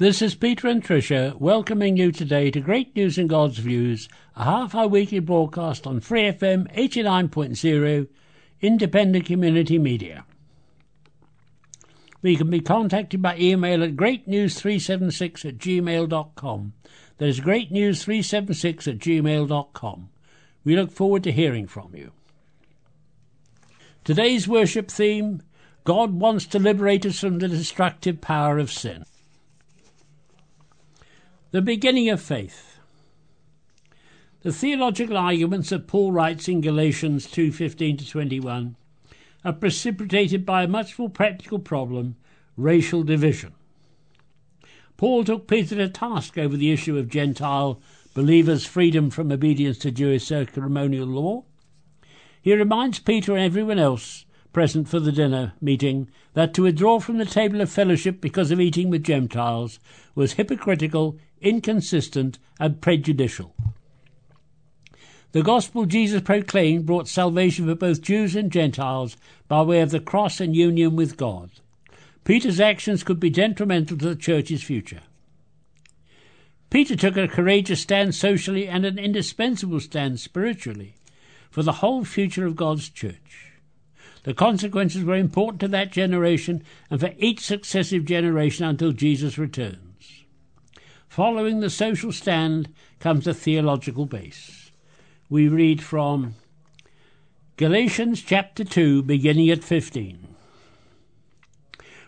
This is Peter and Tricia welcoming you today to Great News and God's Views, a half hour weekly broadcast on Free FM 89.0, independent community media. We can be contacted by email at greatnews376 at gmail.com. That is greatnews376 at gmail.com. We look forward to hearing from you. Today's worship theme God wants to liberate us from the destructive power of sin. The beginning of faith. The theological arguments that Paul writes in Galatians 2:15 to 21 are precipitated by a much more practical problem, racial division. Paul took Peter to task over the issue of Gentile believers' freedom from obedience to Jewish ceremonial law. He reminds Peter and everyone else present for the dinner meeting that to withdraw from the table of fellowship because of eating with Gentiles was hypocritical, inconsistent, and prejudicial. The gospel Jesus proclaimed brought salvation for both Jews and Gentiles by way of the cross and union with God. Peter's actions could be detrimental to the church's future. Peter took a courageous stand socially and an indispensable stand spiritually for the whole future of God's church. The consequences were important to that generation and for each successive generation until Jesus returns. Following the social stand comes the theological base. We read from Galatians chapter 2, beginning at 15.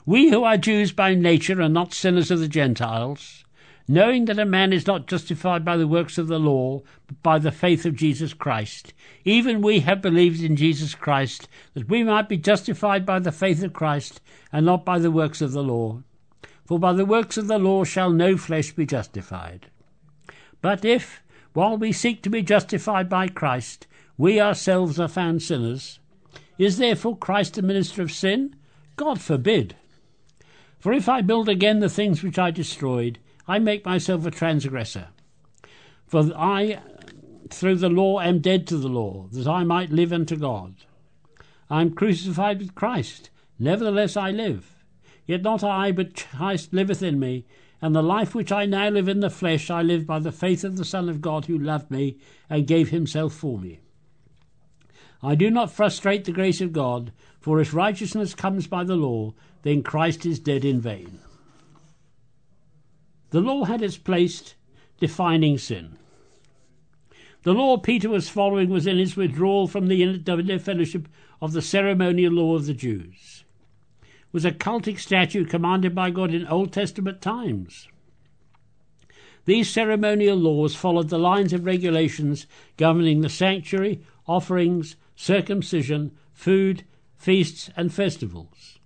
We who are Jews by nature are not sinners of the Gentiles knowing that a man is not justified by the works of the law, but by the faith of Jesus Christ. Even we have believed in Jesus Christ, that we might be justified by the faith of Christ, and not by the works of the law. For by the works of the law shall no flesh be justified. But if, while we seek to be justified by Christ, we ourselves are found sinners, is therefore Christ a minister of sin? God forbid. For if I build again the things which I destroyed, I make myself a transgressor. For I, through the law, am dead to the law, that I might live unto God. I am crucified with Christ, nevertheless I live. Yet not I, but Christ liveth in me, and the life which I now live in the flesh I live by the faith of the Son of God who loved me and gave himself for me. I do not frustrate the grace of God, for if righteousness comes by the law, then Christ is dead in vain. The law had its place defining sin. The law Peter was following was in his withdrawal from the inner fellowship of the ceremonial law of the Jews. It was a cultic statute commanded by God in Old Testament times. These ceremonial laws followed the lines of regulations governing the sanctuary, offerings, circumcision, food, feasts, and festivals.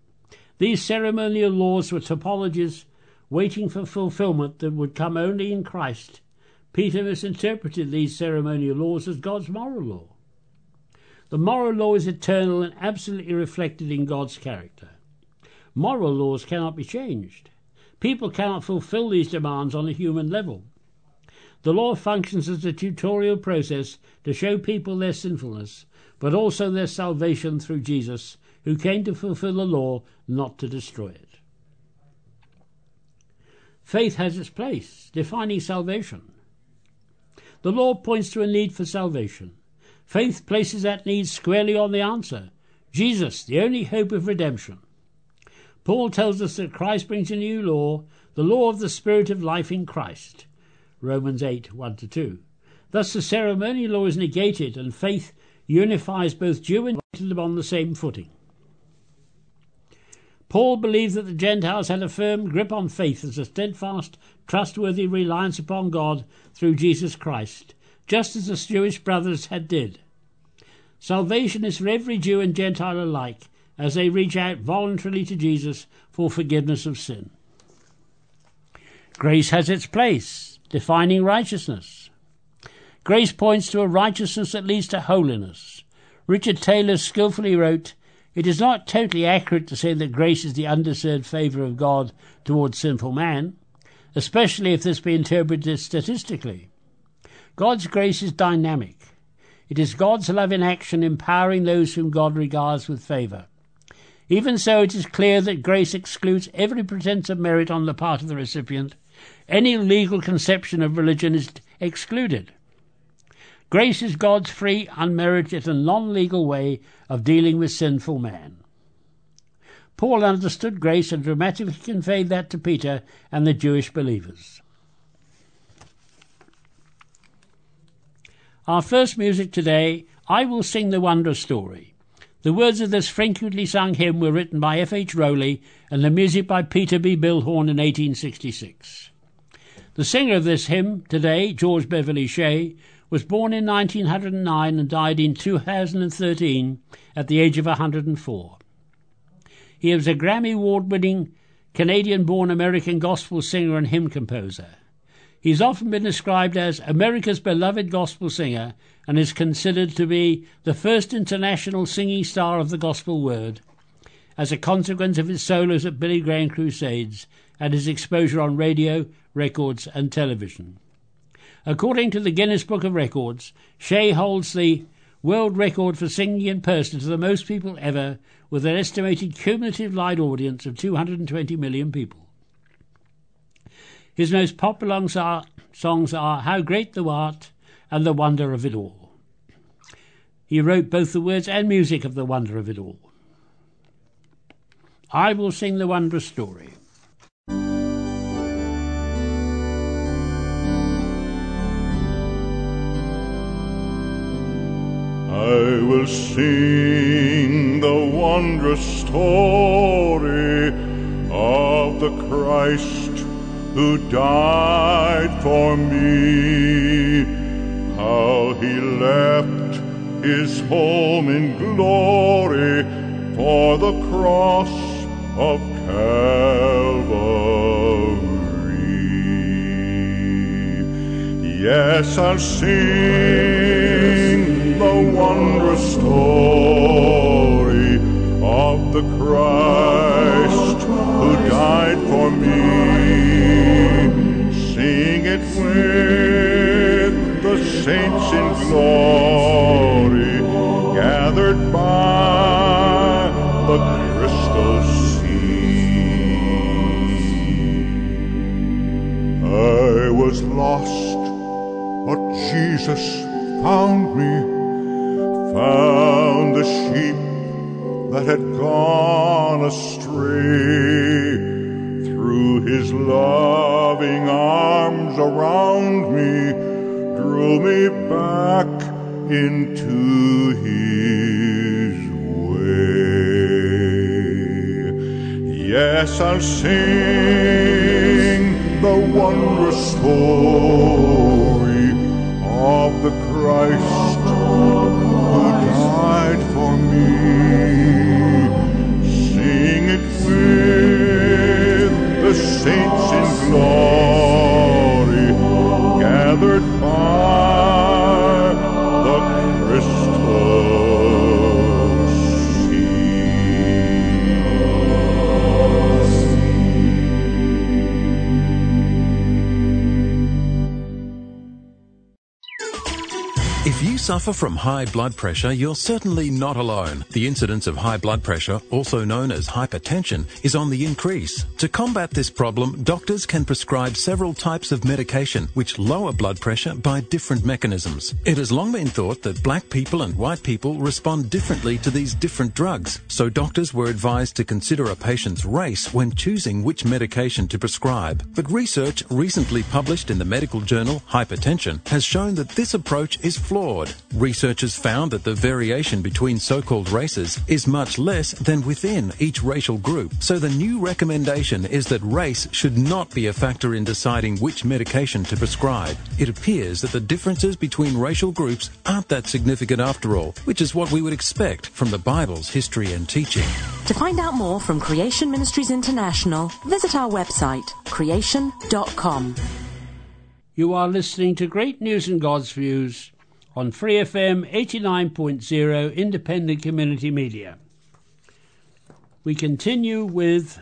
These ceremonial laws were typologies waiting for fulfillment that would come only in Christ, Peter misinterpreted these ceremonial laws as God's moral law. The moral law is eternal and absolutely reflected in God's character. Moral laws cannot be changed. People cannot fulfill these demands on a human level. The law functions as a tutorial process to show people their sinfulness, but also their salvation through Jesus, who came to fulfill the law, not to destroy it. Faith has its place, defining salvation. The law points to a need for salvation. Faith places that need squarely on the answer Jesus, the only hope of redemption. Paul tells us that Christ brings a new law, the law of the Spirit of life in Christ. Romans 8 1 2. Thus, the ceremonial law is negated, and faith unifies both Jew and them upon the same footing. Paul believed that the Gentiles had a firm grip on faith as a steadfast, trustworthy reliance upon God through Jesus Christ, just as the Jewish brothers had did. Salvation is for every Jew and Gentile alike as they reach out voluntarily to Jesus for forgiveness of sin. Grace has its place, defining righteousness. Grace points to a righteousness that leads to holiness. Richard Taylor skillfully wrote, It is not totally accurate to say that grace is the undeserved favour of God towards sinful man, especially if this be interpreted statistically. God's grace is dynamic. It is God's love in action empowering those whom God regards with favour. Even so, it is clear that grace excludes every pretense of merit on the part of the recipient. Any legal conception of religion is excluded. Grace is God's free, unmerited, and non legal way of dealing with sinful man. Paul understood grace and dramatically conveyed that to Peter and the Jewish believers. Our first music today, I Will Sing the Wondrous Story. The words of this frequently sung hymn were written by F. H. Rowley and the music by Peter B. Bilhorn in 1866. The singer of this hymn today, George Beverly Shea, was born in 1909 and died in 2013 at the age of 104. He was a Grammy Award winning Canadian born American gospel singer and hymn composer. He's often been described as America's beloved gospel singer and is considered to be the first international singing star of the gospel word as a consequence of his solos at Billy Graham crusades and his exposure on radio, records, and television. According to the Guinness Book of Records, Shea holds the world record for singing in person to the most people ever, with an estimated cumulative live audience of 220 million people. His most popular songs are How Great Thou Art and The Wonder of It All. He wrote both the words and music of The Wonder of It All. I will sing the wondrous story. Will sing the wondrous story of the Christ who died for me, how he left his home in glory for the cross of Calvary. Yes, I'll sing the wondrous story of the Christ who died for me Sing it with the saints in glory, gathered by the crystal sea. I was lost, but Jesus found me, back into his way. Yes, I'll sing the wondrous story of the Christ who died for me. Sing it with the saints in glory gathered suffer from high blood pressure, you're certainly not alone. The incidence of high blood pressure, also known as hypertension, is on the increase. To combat this problem, doctors can prescribe several types of medication which lower blood pressure by different mechanisms. It has long been thought that black people and white people respond differently to these different drugs, so doctors were advised to consider a patient's race when choosing which medication to prescribe. But research recently published in the medical journal Hypertension has shown that this approach is flawed. Researchers found that the variation between so-called races is much less than within each racial group. So the new recommendation is that race should not be a factor in deciding which medication to prescribe. It appears that the differences between racial groups aren't that significant after all, which is what we would expect from the Bible's history and teaching. To find out more from Creation Ministries International, visit our website, creation.com. You are listening to Great News and God's Views on Free FM 89.0 Independent Community Media. We continue with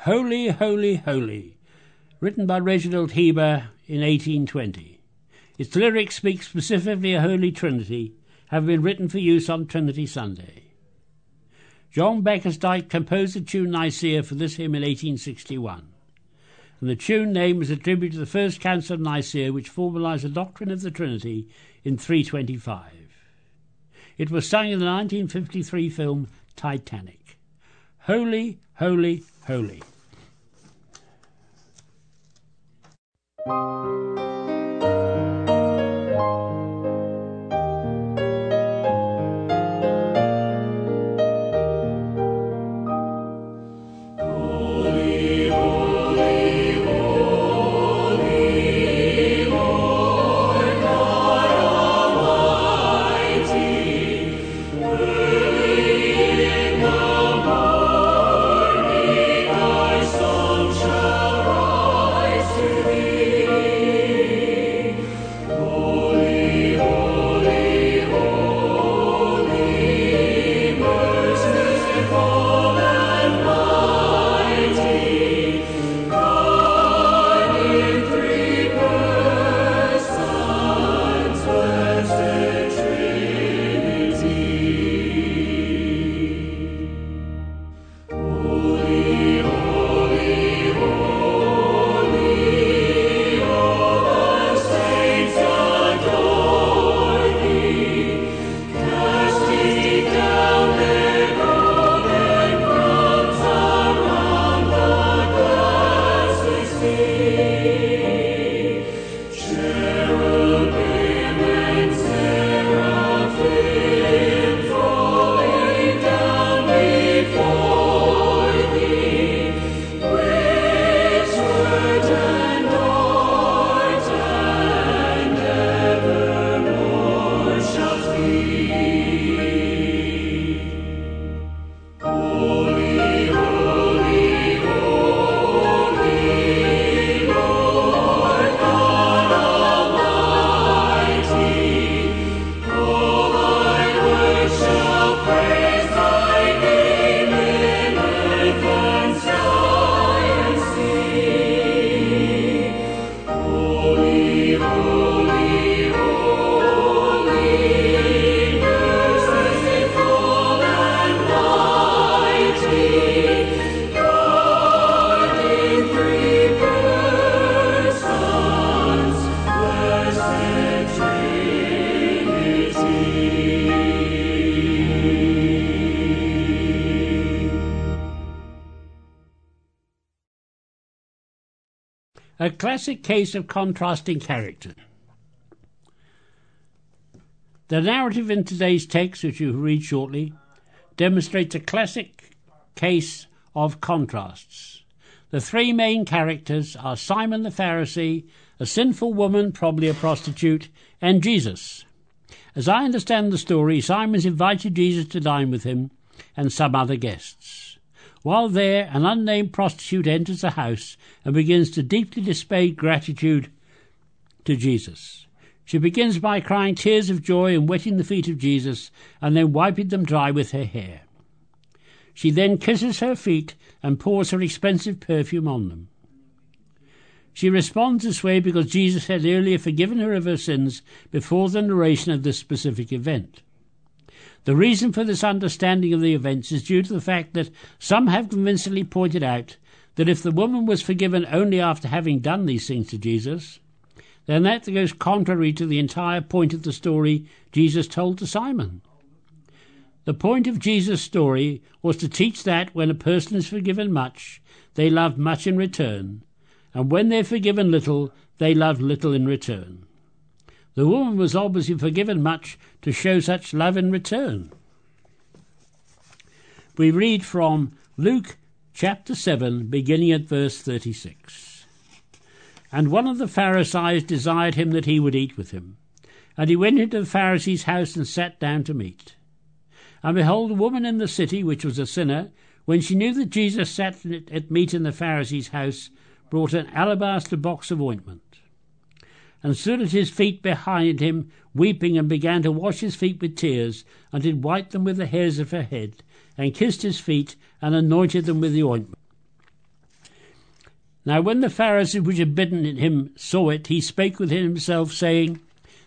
Holy, Holy, Holy, written by Reginald Heber in 1820. Its lyrics speak specifically of Holy Trinity, having been written for use on Trinity Sunday. John Bacchus Dykes composed the tune Nicaea for this hymn in 1861 and the tune name was attributed to the First Council of Nicaea, which formalized the doctrine of the Trinity in 325. It was sung in the 1953 film Titanic. Holy, holy, holy. A classic case of contrasting character. The narrative in today's text, which you will read shortly, demonstrates a classic case of contrasts. The three main characters are Simon the Pharisee, a sinful woman, probably a prostitute, and Jesus. As I understand the story, Simon's invited Jesus to dine with him and some other guests. While there, an unnamed prostitute enters the house and begins to deeply display gratitude to Jesus. She begins by crying tears of joy and wetting the feet of Jesus and then wiping them dry with her hair. She then kisses her feet and pours her expensive perfume on them. She responds this way because Jesus had earlier forgiven her of her sins before the narration of this specific event. The reason for this understanding of the events is due to the fact that some have convincingly pointed out that if the woman was forgiven only after having done these things to Jesus, then that goes contrary to the entire point of the story Jesus told to Simon. The point of Jesus' story was to teach that when a person is forgiven much, they love much in return, and when they're forgiven little, they love little in return. The woman was obviously forgiven much to show such love in return. We read from Luke chapter 7, beginning at verse 36. And one of the Pharisees desired him that he would eat with him. And he went into the Pharisee's house and sat down to meat. And behold, a woman in the city, which was a sinner, when she knew that Jesus sat at meat in the Pharisee's house, brought an alabaster box of ointment, and stood at his feet behind him, weeping, and began to wash his feet with tears, and did wipe them with the hairs of her head, and kissed his feet, and anointed them with the ointment. Now when the Pharisee which had bidden him saw it, he spake within himself, saying,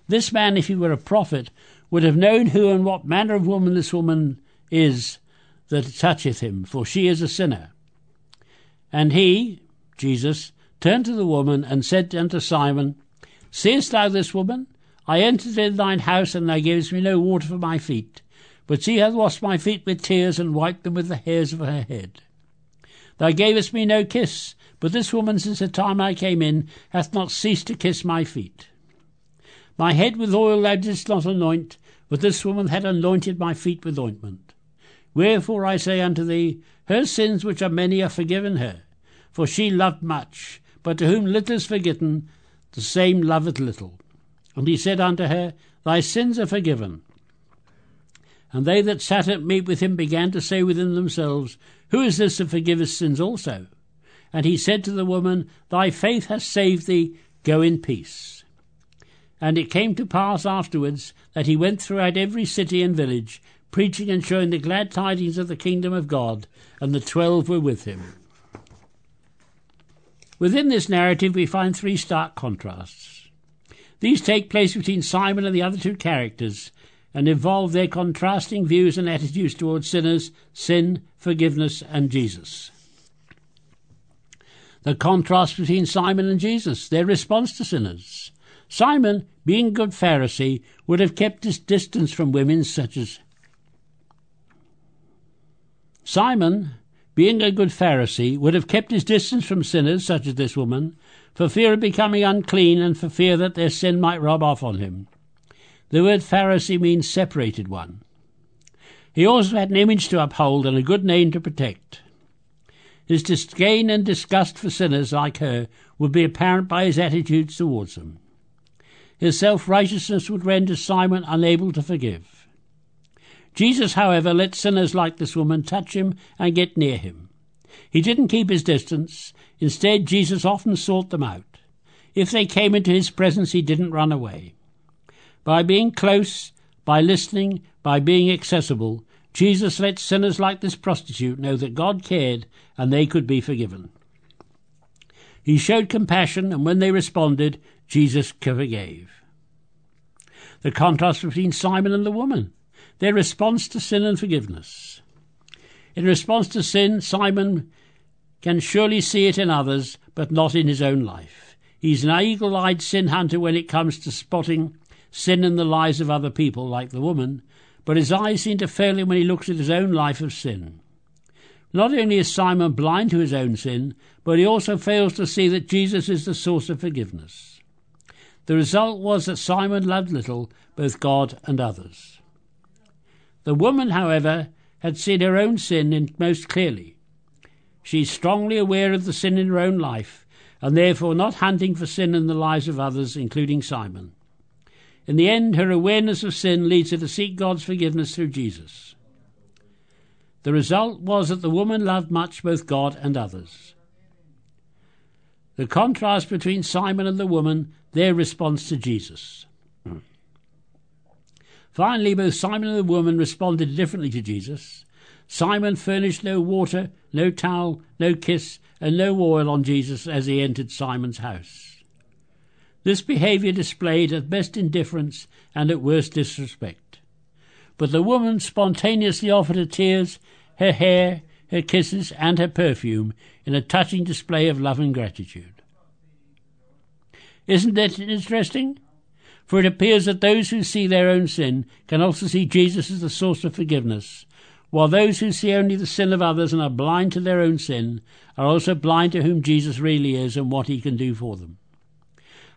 This man, if he were a prophet, would have known who and what manner of woman this woman is that toucheth him, for she is a sinner. And he, Jesus, turned to the woman and said unto Simon, Seest thou this woman? I entered in thine house, and thou gavest me no water for my feet, but she hath washed my feet with tears and wiped them with the hairs of her head. Thou gavest me no kiss, but this woman since the time I came in hath not ceased to kiss my feet. My head with oil thou didst not anoint, but this woman had anointed my feet with ointment. Wherefore I say unto thee, her sins which are many are forgiven her, for she loved much, but to whom little is forgiven, the same loveth little. And he said unto her, Thy sins are forgiven. And they that sat at meat with him began to say within themselves, Who is this that forgiveth sins also? And he said to the woman, Thy faith hath saved thee, go in peace. And it came to pass afterwards that he went throughout every city and village, preaching and showing the glad tidings of the kingdom of God, and the twelve were with him. Within this narrative, we find three stark contrasts. These take place between Simon and the other two characters, and involve their contrasting views and attitudes towards sinners, sin, forgiveness, and Jesus. The contrast between Simon and Jesus, their response to sinners. Simon, being a good Pharisee, would have kept his distance from women such as Simon, being a good Pharisee, would have kept his distance from sinners such as this woman, for fear of becoming unclean and for fear that their sin might rub off on him. The word Pharisee means separated one. He also had an image to uphold and a good name to protect. His disdain and disgust for sinners like her would be apparent by his attitudes towards them. His self righteousness would render Simon unable to forgive. Jesus, however, let sinners like this woman touch him and get near him. He didn't keep his distance. Instead, Jesus often sought them out. If they came into his presence, he didn't run away. By being close, by listening, by being accessible, Jesus let sinners like this prostitute know that God cared and they could be forgiven. He showed compassion, and when they responded, Jesus forgave. The contrast between Simon and the woman, their response to sin and forgiveness. In response to sin, Simon can surely see it in others, but not in his own life. He's an eagle eyed sin hunter when it comes to spotting sin in the lives of other people, like the woman, but his eyes seem to fail him when he looks at his own life of sin. Not only is Simon blind to his own sin, but he also fails to see that Jesus is the source of forgiveness. The result was that Simon loved little, both God and others. The woman, however, had seen her own sin most clearly. She is strongly aware of the sin in her own life, and therefore not hunting for sin in the lives of others, including Simon. In the end, her awareness of sin leads her to seek God's forgiveness through Jesus. The result was that the woman loved much both God and others. The contrast between Simon and the woman, their response to Jesus. Finally, both Simon and the woman responded differently to Jesus. Simon furnished no water, no towel, no kiss, and no oil on Jesus as he entered Simon's house. This behaviour displayed at best indifference and at worst disrespect. But the woman spontaneously offered her tears, her hair, her kisses, and her perfume in a touching display of love and gratitude. Isn't that interesting? For it appears that those who see their own sin can also see Jesus as the source of forgiveness, while those who see only the sin of others and are blind to their own sin are also blind to whom Jesus really is and what he can do for them.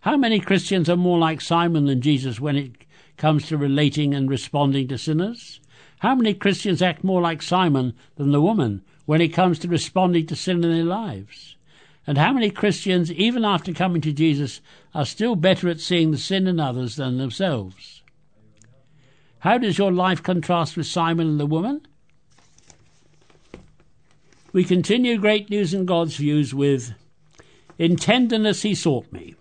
How many Christians are more like Simon than Jesus when it comes to relating and responding to sinners? How many Christians act more like Simon than the woman when it comes to responding to sin in their lives? And how many Christians, even after coming to Jesus, are still better at seeing the sin in others than themselves? How does your life contrast with Simon and the woman? We continue Great News in God's Views with In Tenderness He Sought Me.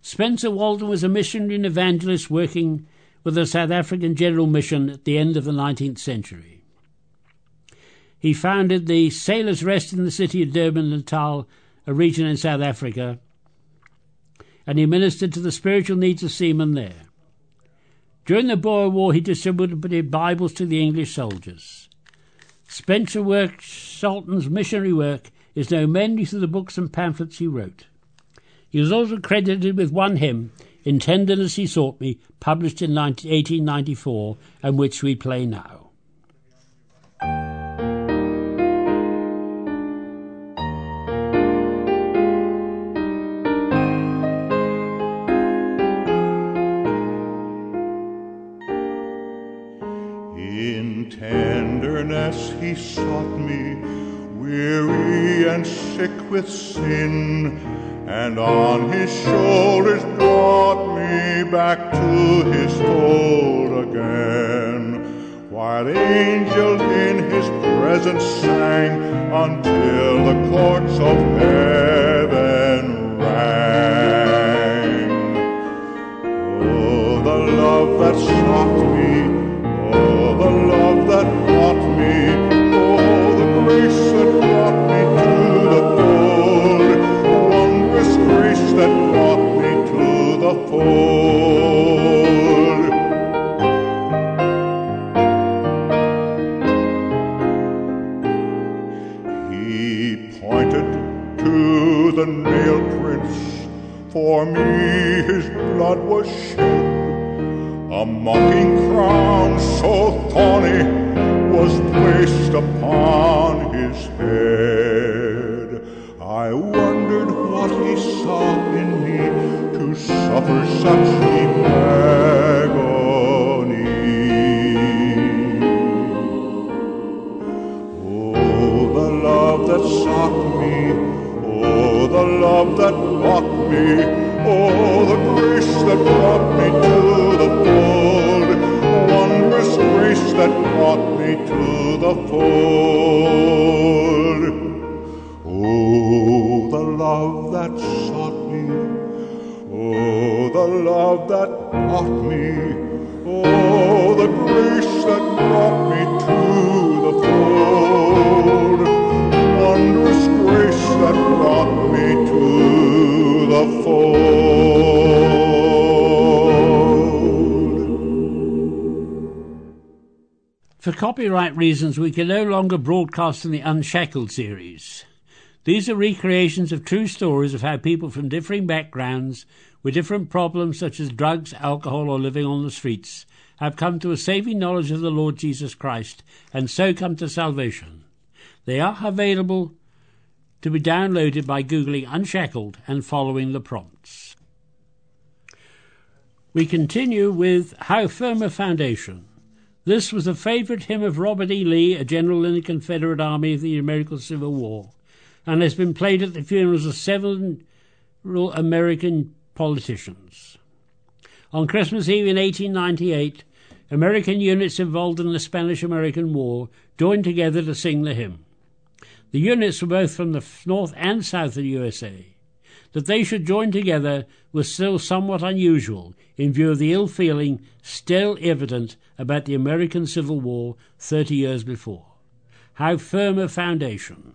Spencer Walton was a missionary and evangelist working with the South African General Mission at the end of the 19th century. He founded the Sailors' Rest in the city of Durban, Natal, a region in South Africa, and he ministered to the spiritual needs of seamen there. During the Boer War, he distributed Bibles to the English soldiers. Spencer work, Walton's missionary work is known mainly through the books and pamphlets he wrote. He was also credited with one hymn, In Tenderness He Sought Me, published in 1894, and which we play now. He sought me, weary and sick with sin, and on his shoulders brought me back to his fold again. While angels in his presence sang until the courts of heaven rang. Oh, the love that sought He pointed to the nail prints. For me his blood was shed. A mocking crown so thorny was placed upon his head. Deep copyright reasons, we can no longer broadcast in the Unshackled series. These are recreations of true stories of how people from differing backgrounds, with different problems such as drugs, alcohol, or living on the streets, have come to a saving knowledge of the Lord Jesus Christ and so come to salvation. They are available to be downloaded by Googling Unshackled and following the prompts. We continue with How Firm a Foundation. This was a favorite hymn of Robert E. Lee, a general in the Confederate Army of the American Civil War, and has been played at the funerals of several American politicians. On Christmas Eve in 1898, American units involved in the Spanish American War joined together to sing the hymn. The units were both from the north and south of the USA. That they should join together was still somewhat unusual in view of the ill feeling still evident about the American Civil War 30 years before. How firm a foundation!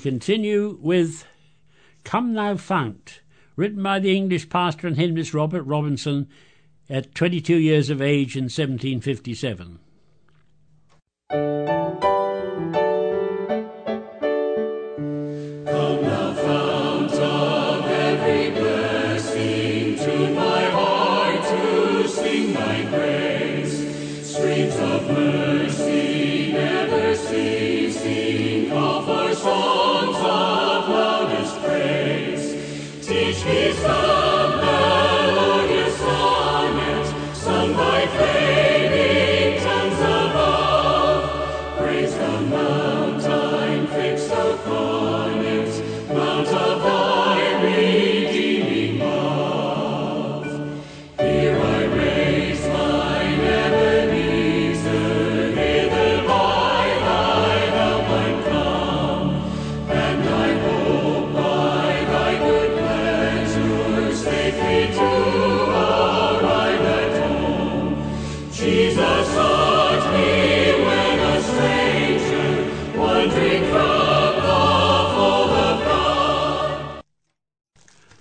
Continue with Come Thou Fount, written by the English pastor and hymnist Robert Robinson at 22 years of age in 1757.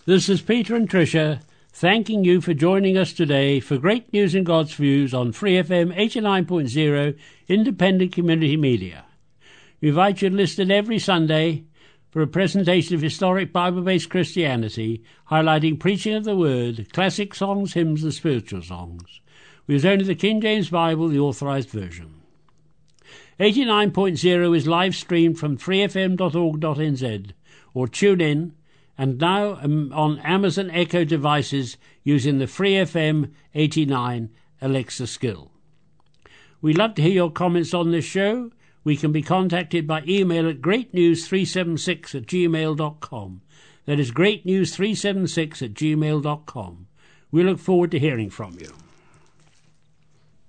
This is Peter and Tricia thanking you for joining us today for great news in God's views on Free FM 89.0 Independent Community Media. We invite you to listen every Sunday for a presentation of historic Bible based Christianity, highlighting preaching of the Word, classic songs, hymns, and spiritual songs. We use only the King James Bible, the authorized version. 89.0 is live streamed from freefm.org.nz or tune in and now um, on Amazon Echo devices using the FreeFM 89 Alexa skill. We'd love to hear your comments on this show. We can be contacted by email at greatnews376 at gmail.com. That is greatnews376 at gmail.com. We look forward to hearing from you.